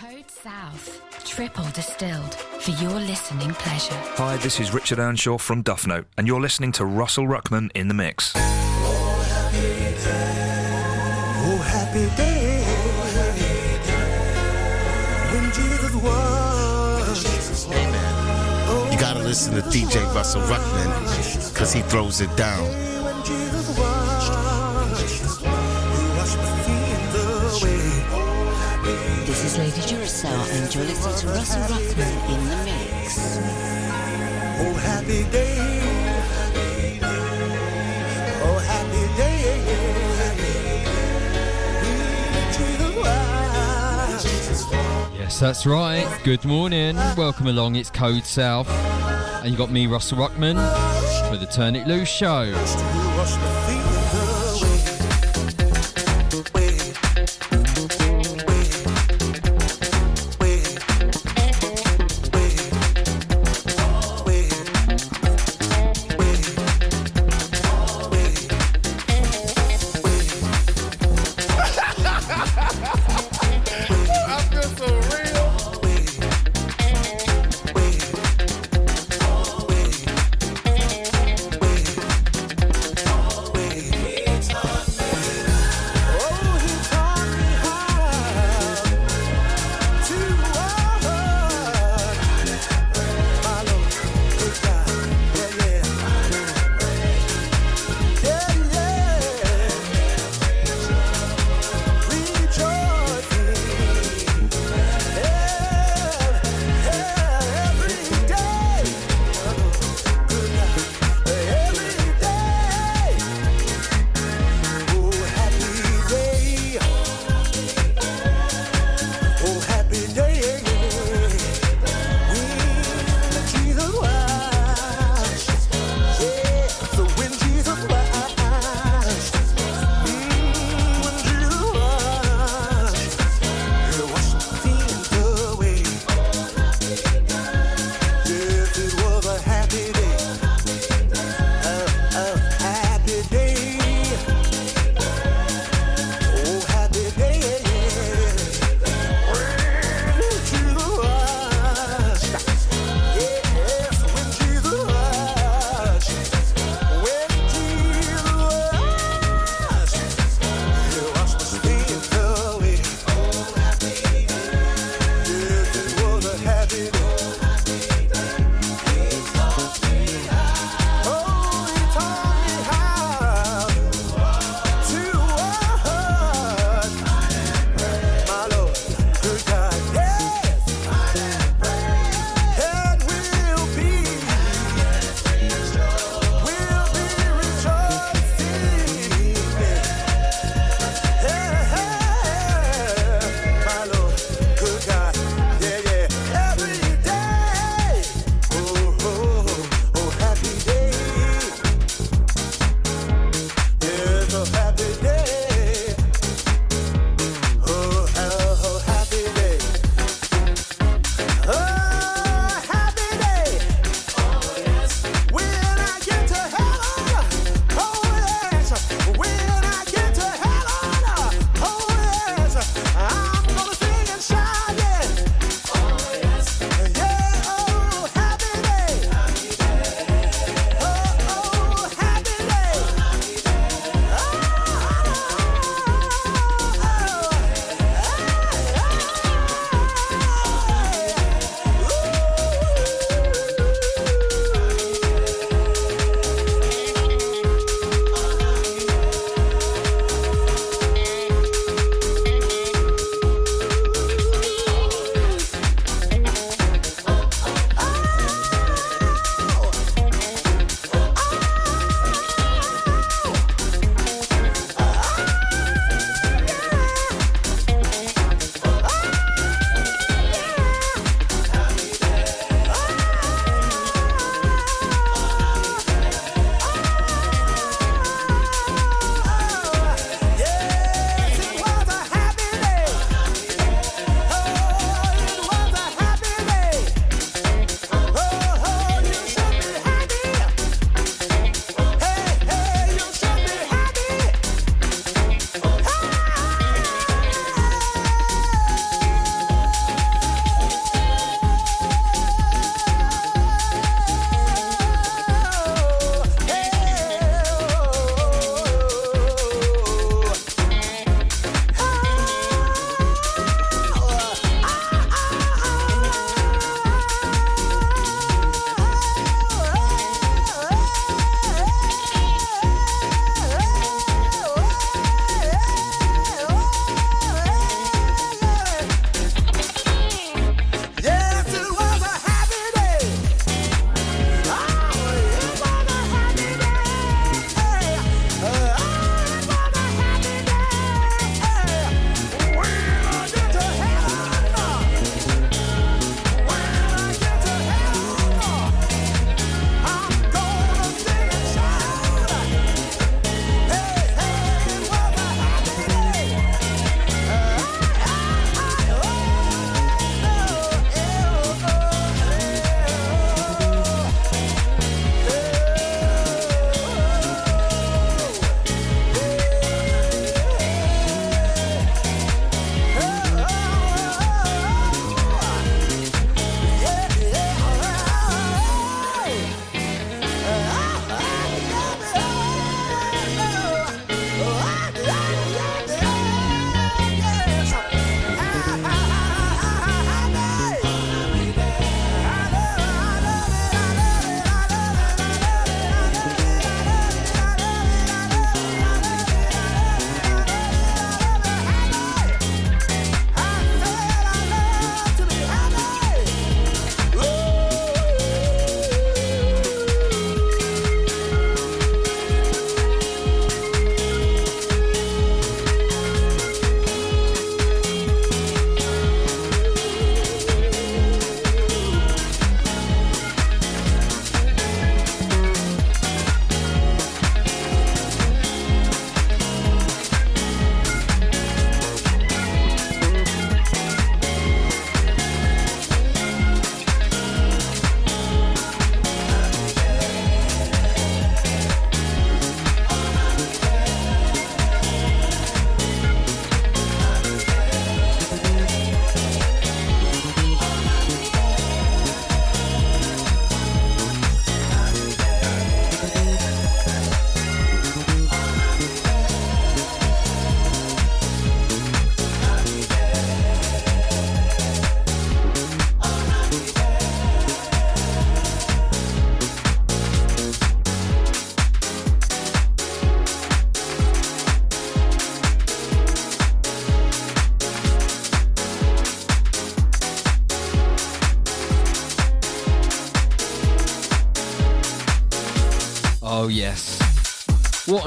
Code South, triple distilled for your listening pleasure. Hi, this is Richard Earnshaw from Duff Note, and you're listening to Russell Ruckman in the mix. Oh, happy day. Oh, happy day. Oh, happy day. When Jesus was. You gotta listen to DJ Russell Ruckman, cause he throws it down. Lady and you're listening to Russell Ruckman in the mix. Oh, happy day. Oh, happy day. When Jesus was. Yes, that's right. Good morning. Welcome along. It's Code South. And you got me, Russell Ruckman, for the Turn It Loose show.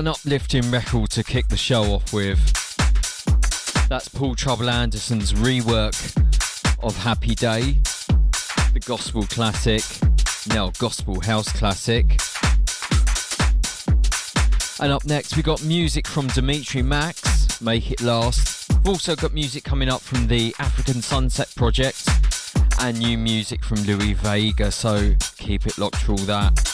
An uplifting record to kick the show off with. That's Paul Trouble Anderson's rework of Happy Day, the gospel classic, now gospel house classic. And up next, we got music from Dimitri Max, Make It Last. We've also got music coming up from the African Sunset Project and new music from Louie Vega, so keep it locked for all that.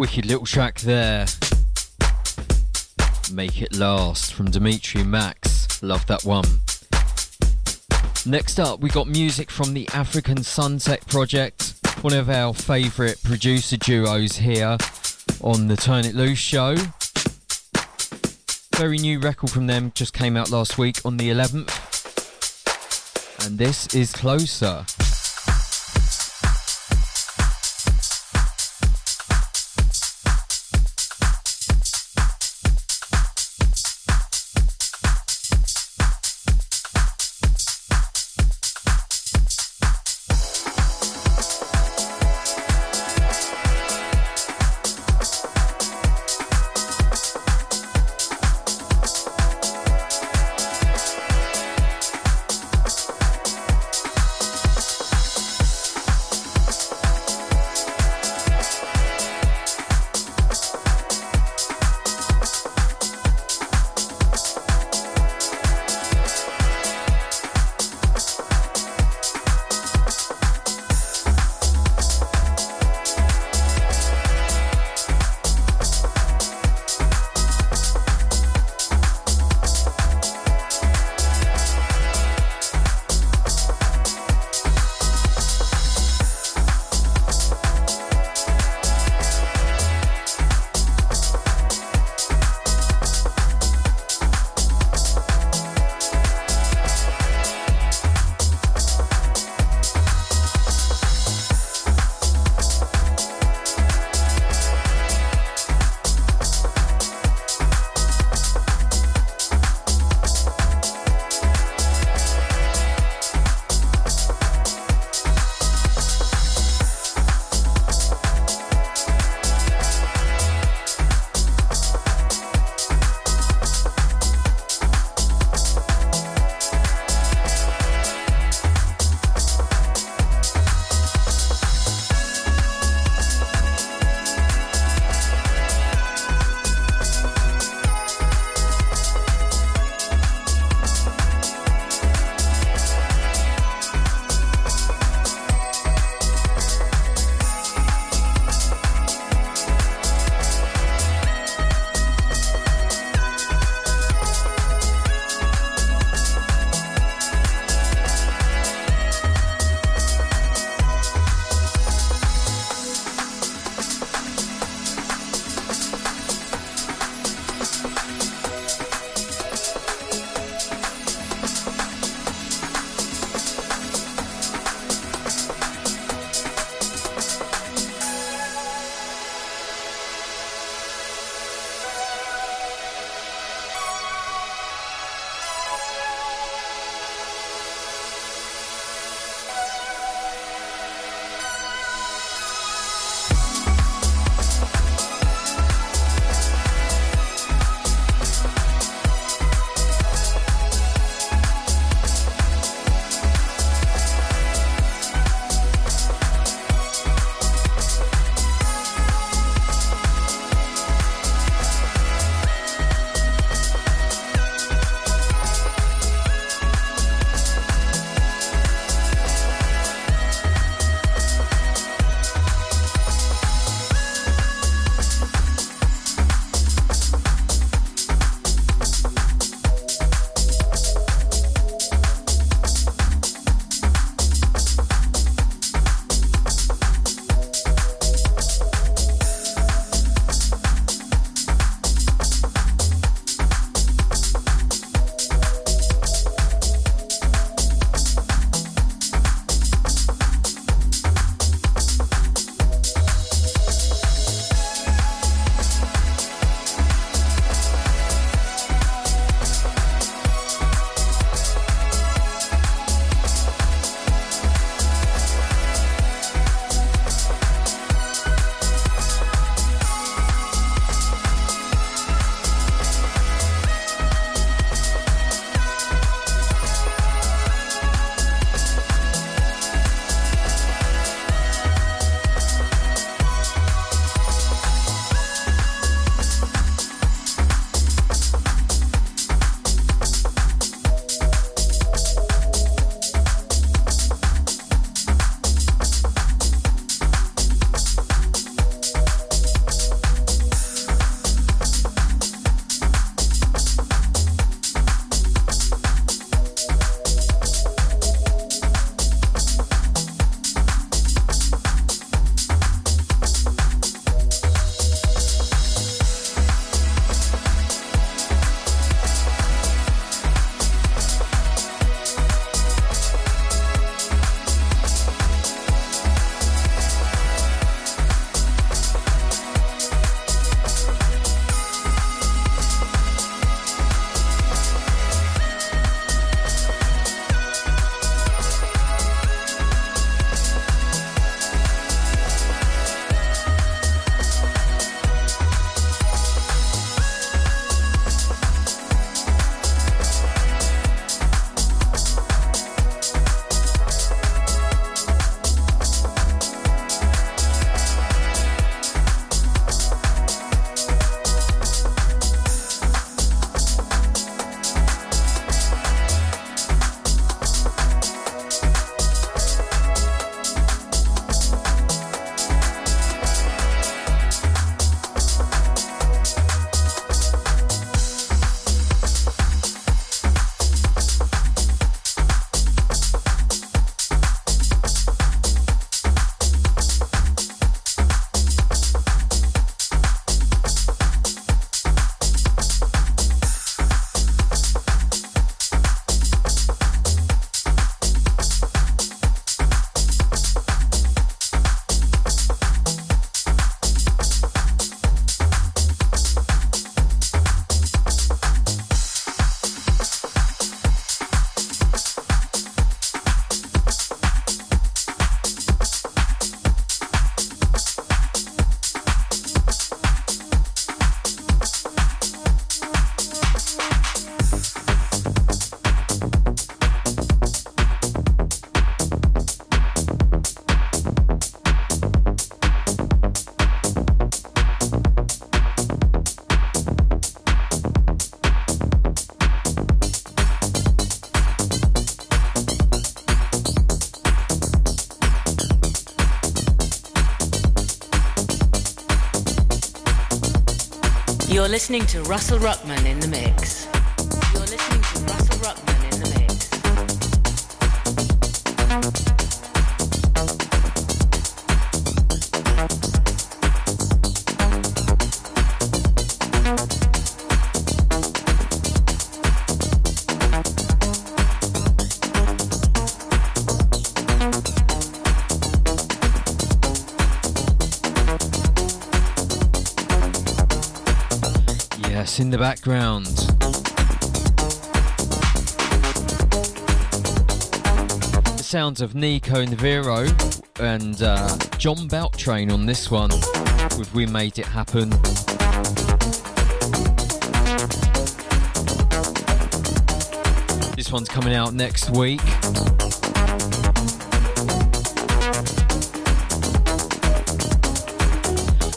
Wicked little track there. Make It Last from Dimitri Max. Love that one. Next up, we got music from the African Sunset Project, one of our favourite producer duos here on the Turn It Loose show. Very new record from them just came out last week on the 11th. And this is Closer. Listening to Russell Ruckman in the mix. Background. The sounds of Nico Naviro and uh, John Beltran on this one with We Made It Happen. This one's coming out next week.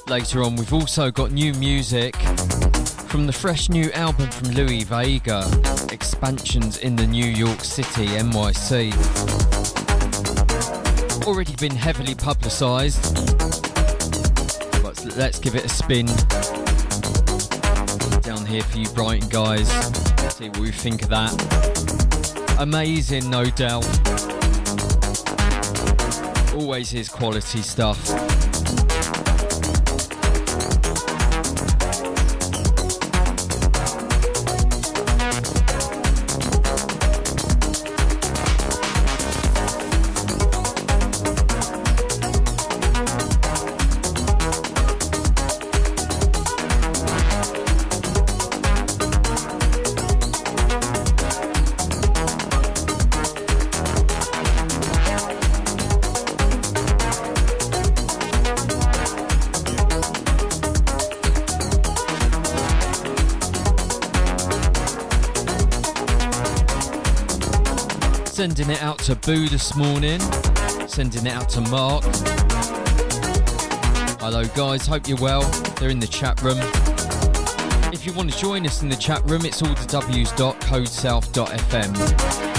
Later on, we've also got new music from the fresh new album from Louie Vega, Expansions in the New York City, NYC. Already been heavily publicised, but let's give it a spin. Down here for you Brighton guys, see what we think of that. Amazing, no doubt. Always is quality stuff. Sending it out to Boo this morning. Sending it out to Mark. Hello, guys. Hope you're well. They're in the chat room. If you want to join us in the chat room, it's all the w's.codesouth.fm.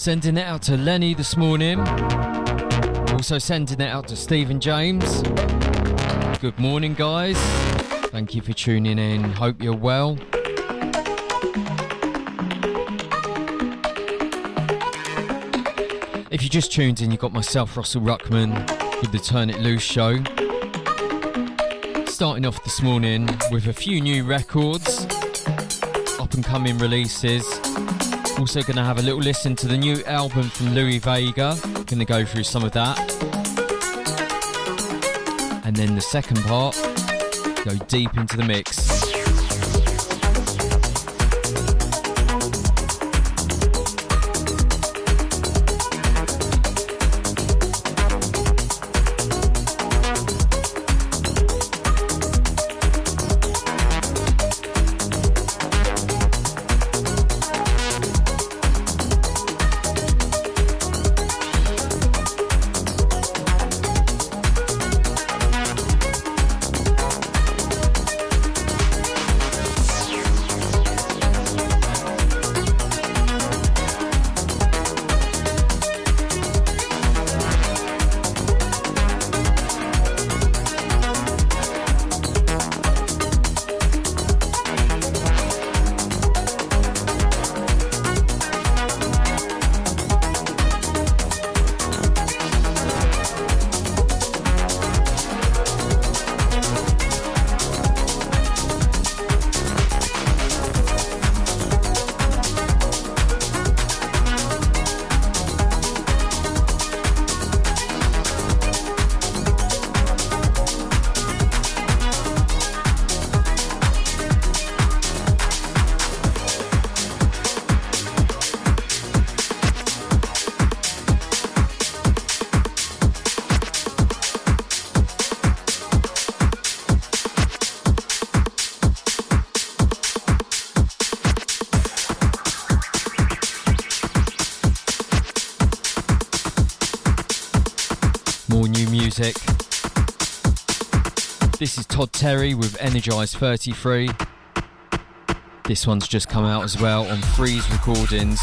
Sending it out to Lenny this morning. Also sending it out to Stephen James. Good morning, guys. Thank you for tuning in. Hope you're well. If you just tuned in, you've got myself, Russell Ruckman, with the Turn It Loose show. Starting off this morning with a few new records, up and coming releases. Also, going to have a little listen to the new album from Louie Vega. Going to go through some of that. And then the second part, go deep into the mix. Terry with Energize 33. This one's just come out as well on Freeze Recordings.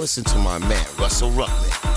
Listen to my man, Russell Ruckman.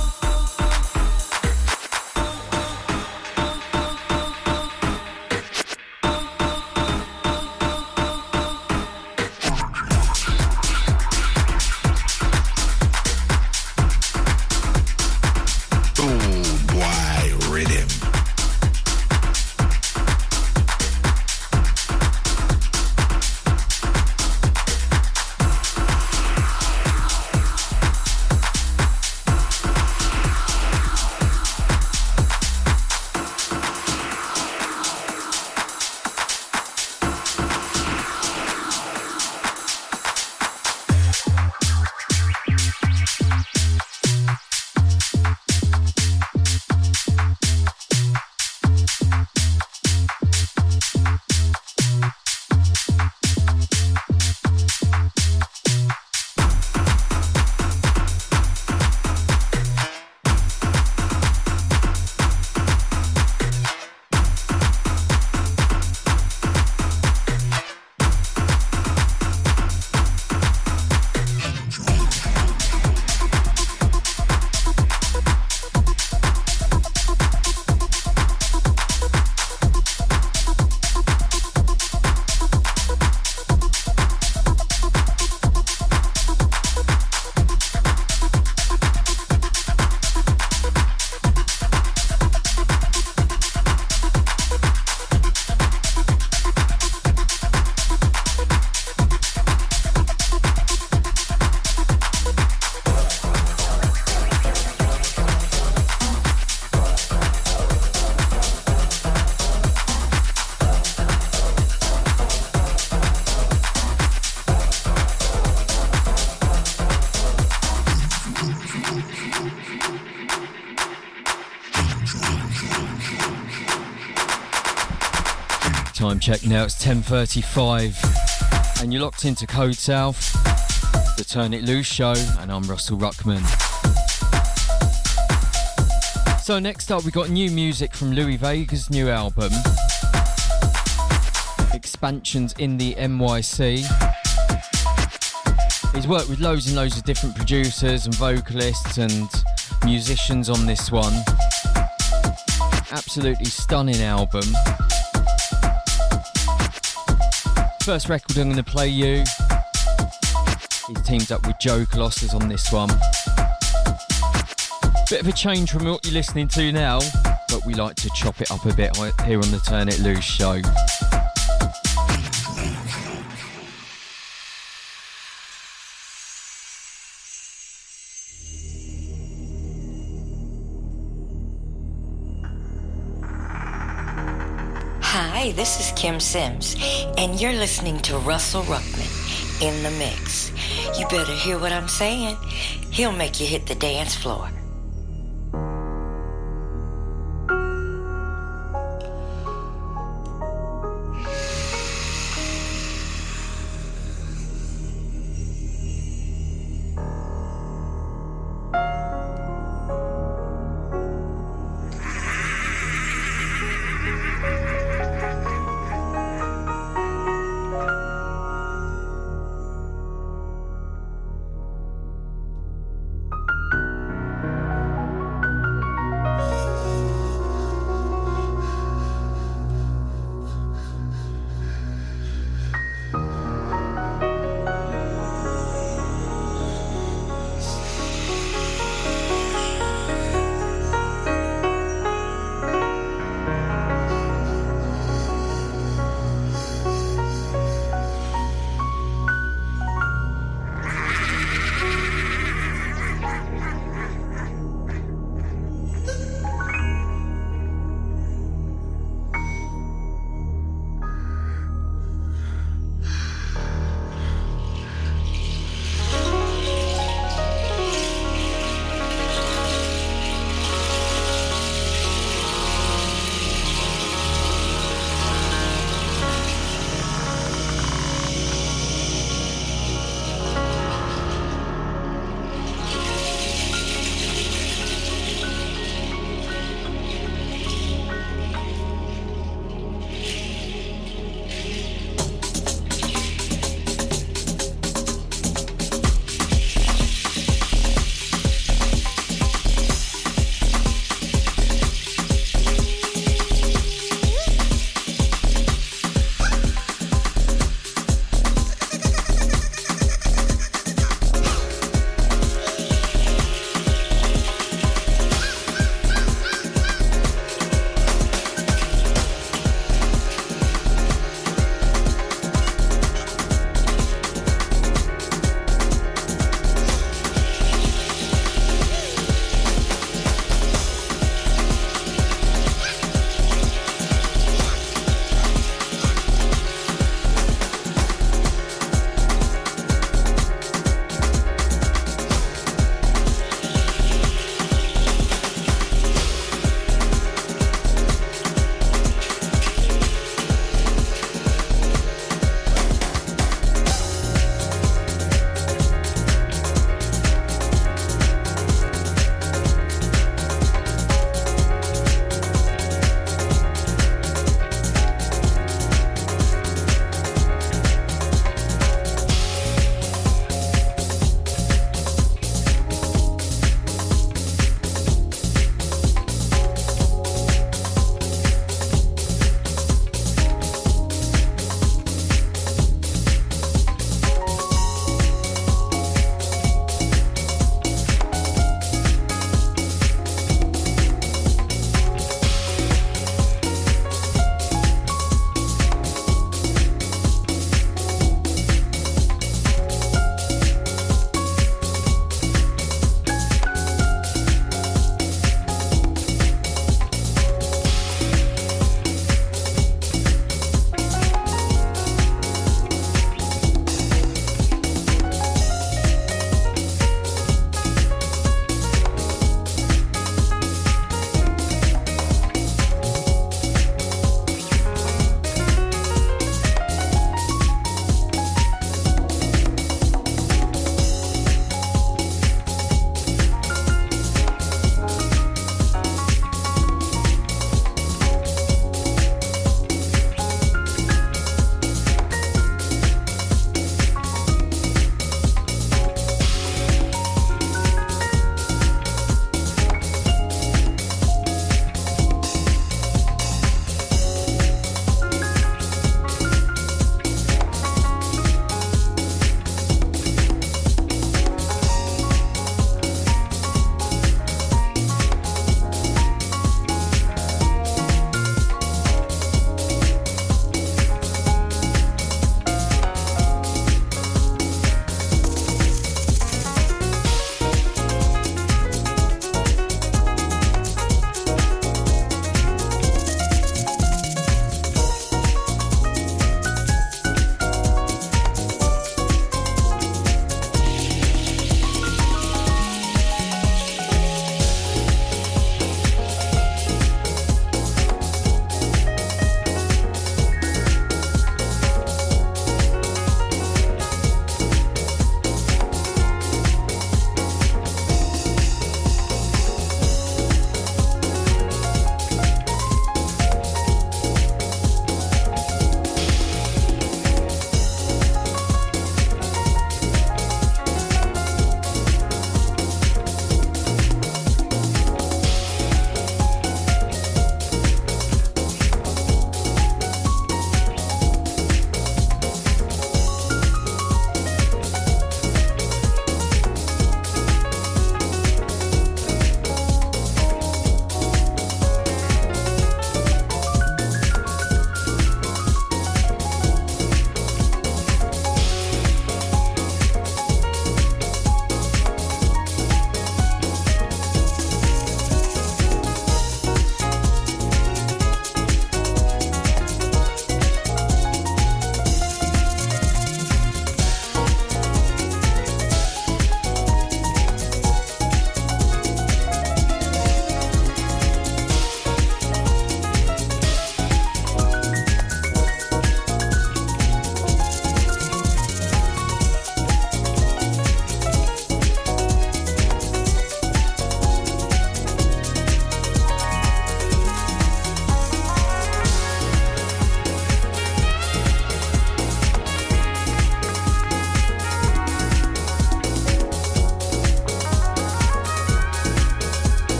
Check now. It's 10:35, and you're locked into Code South, the Turn It Loose show, and I'm Russell Ruckman. So next up, we got new music from Louie Vega's new album, Expansions in the NYC. He's worked with loads and loads of different producers and vocalists and musicians on this one. Absolutely stunning album. First record I'm going to play you. He's teamed up with Joe Claussell on this one. Bit of a change from what you're listening to now, but we like to chop it up a bit here on the Turn It Loose show. This is Kym Sims, and you're listening to Russell Ruckman in the mix. You better hear what I'm saying. He'll make you hit the dance floor.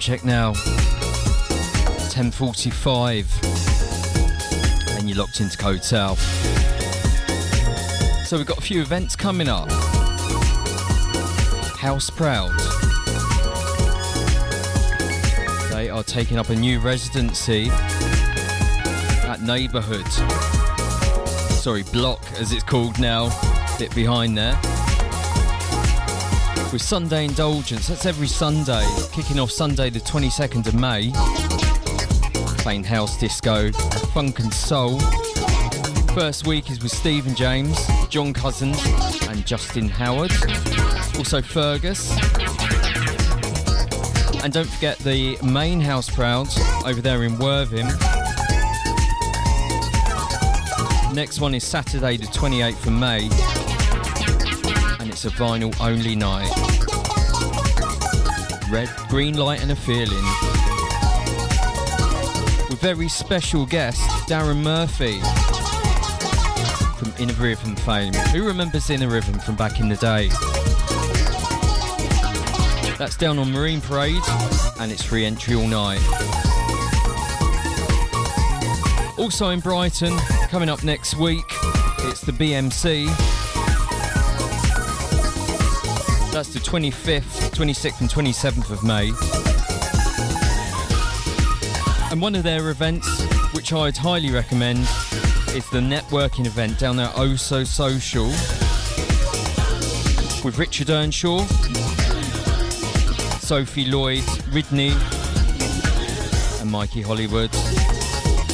Check now. 10.45. And you're locked into South. So we've got a few events coming up. House Proud. They are taking up a new residency at Neighbourhood. Sorry, Block as it's called now. Bit behind there. With Sunday Indulgence, that's every Sunday, kicking off Sunday the 22nd of May. Playing house disco, funk and soul. First week is with Stephen James, John Cousins, and Justin Howard. Also Fergus. And don't forget the main house prouds over there in Worthing. Next one is Saturday the 28th of May. It's a vinyl only night. Red, green light and a feeling. With very special guest Darren Murphy from Inner Rhythm fame. Who remembers Inner Rhythm from back in the day? That's down on Marine Parade and it's free entry all night. Also in Brighton, coming up next week, it's the BMC. That's the 25th, 26th, and 27th of May. And one of their events, which I'd highly recommend, is the networking event down there, Oh So Social, with Richard Earnshaw, Sophie Lloyd, Ridney, and Mikey Hollywood,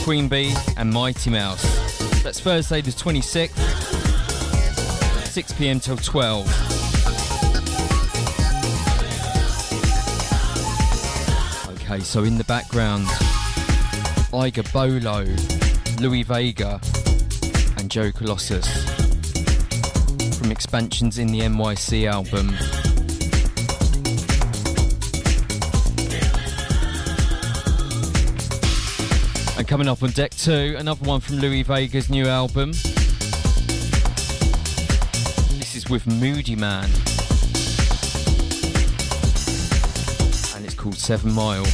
Queen Bee, and Mighty Mouse. That's Thursday the 26th, 6 pm till 12. Okay, so in the background, Iga Bolo, Louie Vega, and Joe Claussell from expansions in the NYC album. And coming up on deck two, another one from Louie Vega's new album. This is with Moodymann. And it's called Seven Mile.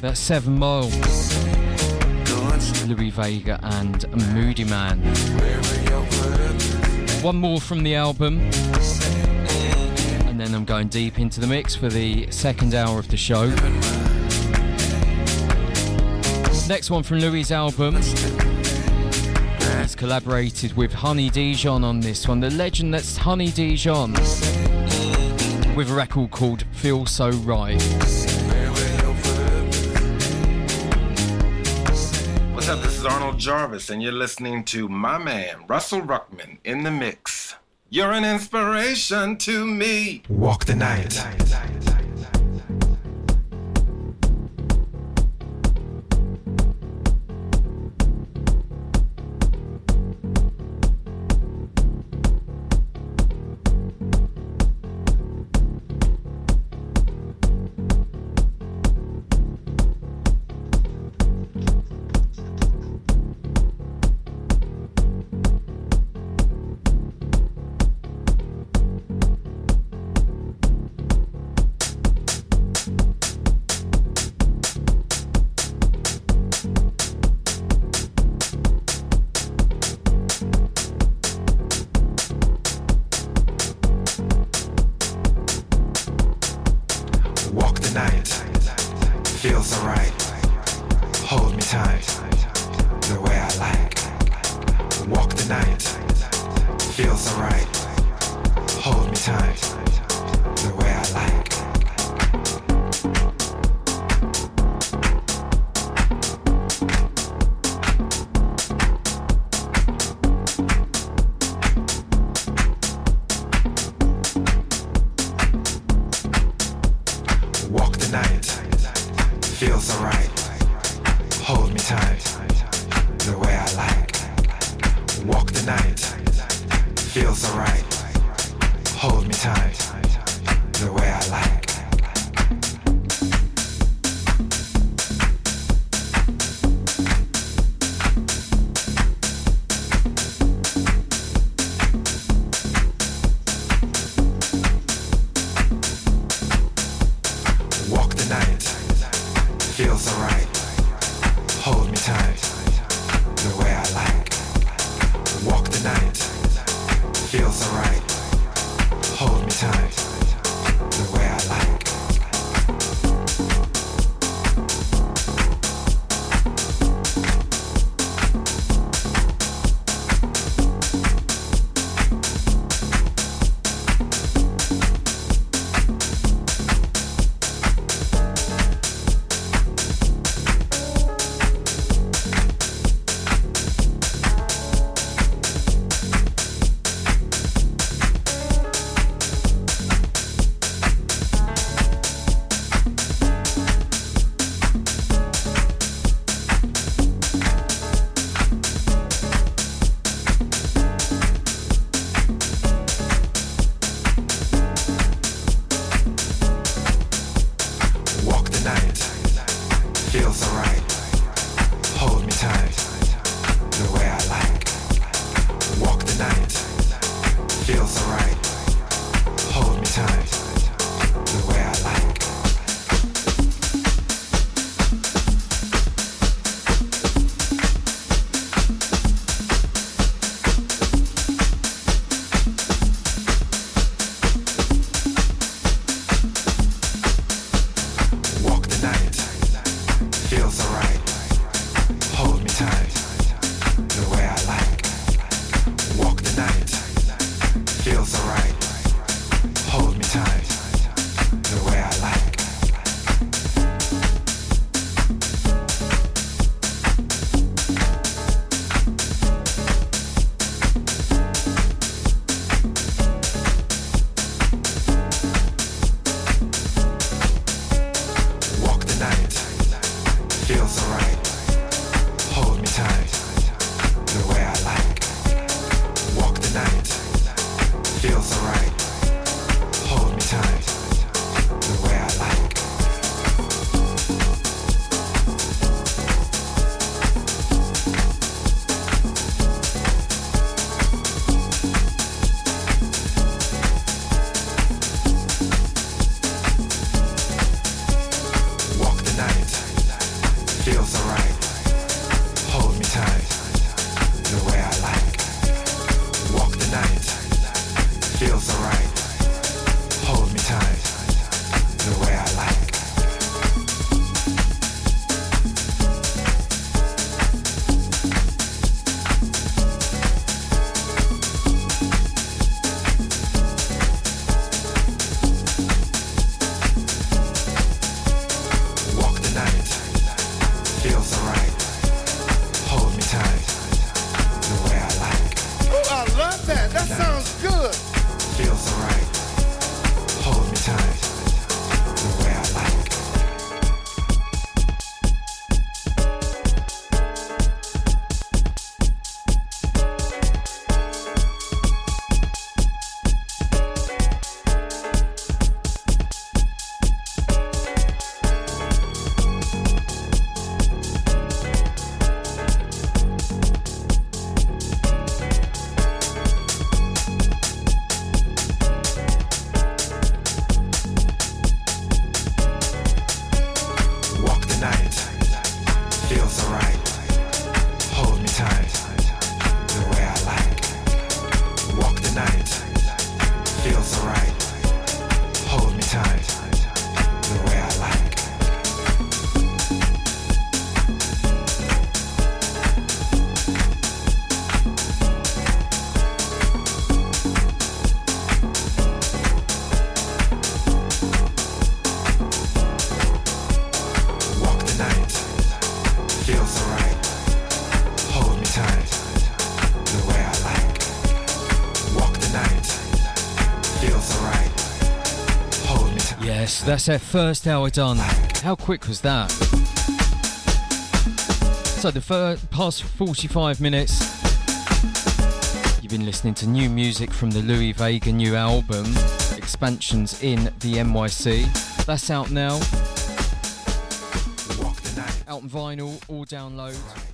That's Seven Mile, Louie Vega, and Moodymann. One more from the album, and then I'm going deep into the mix for the second hour of the show. Next one from Louie's album. He's collaborated with Honey Dijon on this one, the legend that's Honey Dijon, with a record called Feel So Right. Jarvis, and you're listening to my man, Russell Ruckman, in the mix. You're an inspiration to me. Walk the night. Walk that's our first hour done. How quick was that? So, the fir- past 45 minutes, you've been listening to new music from the Louie Vega new album, Expansions in the NYC. That's out now. Out on vinyl, all download.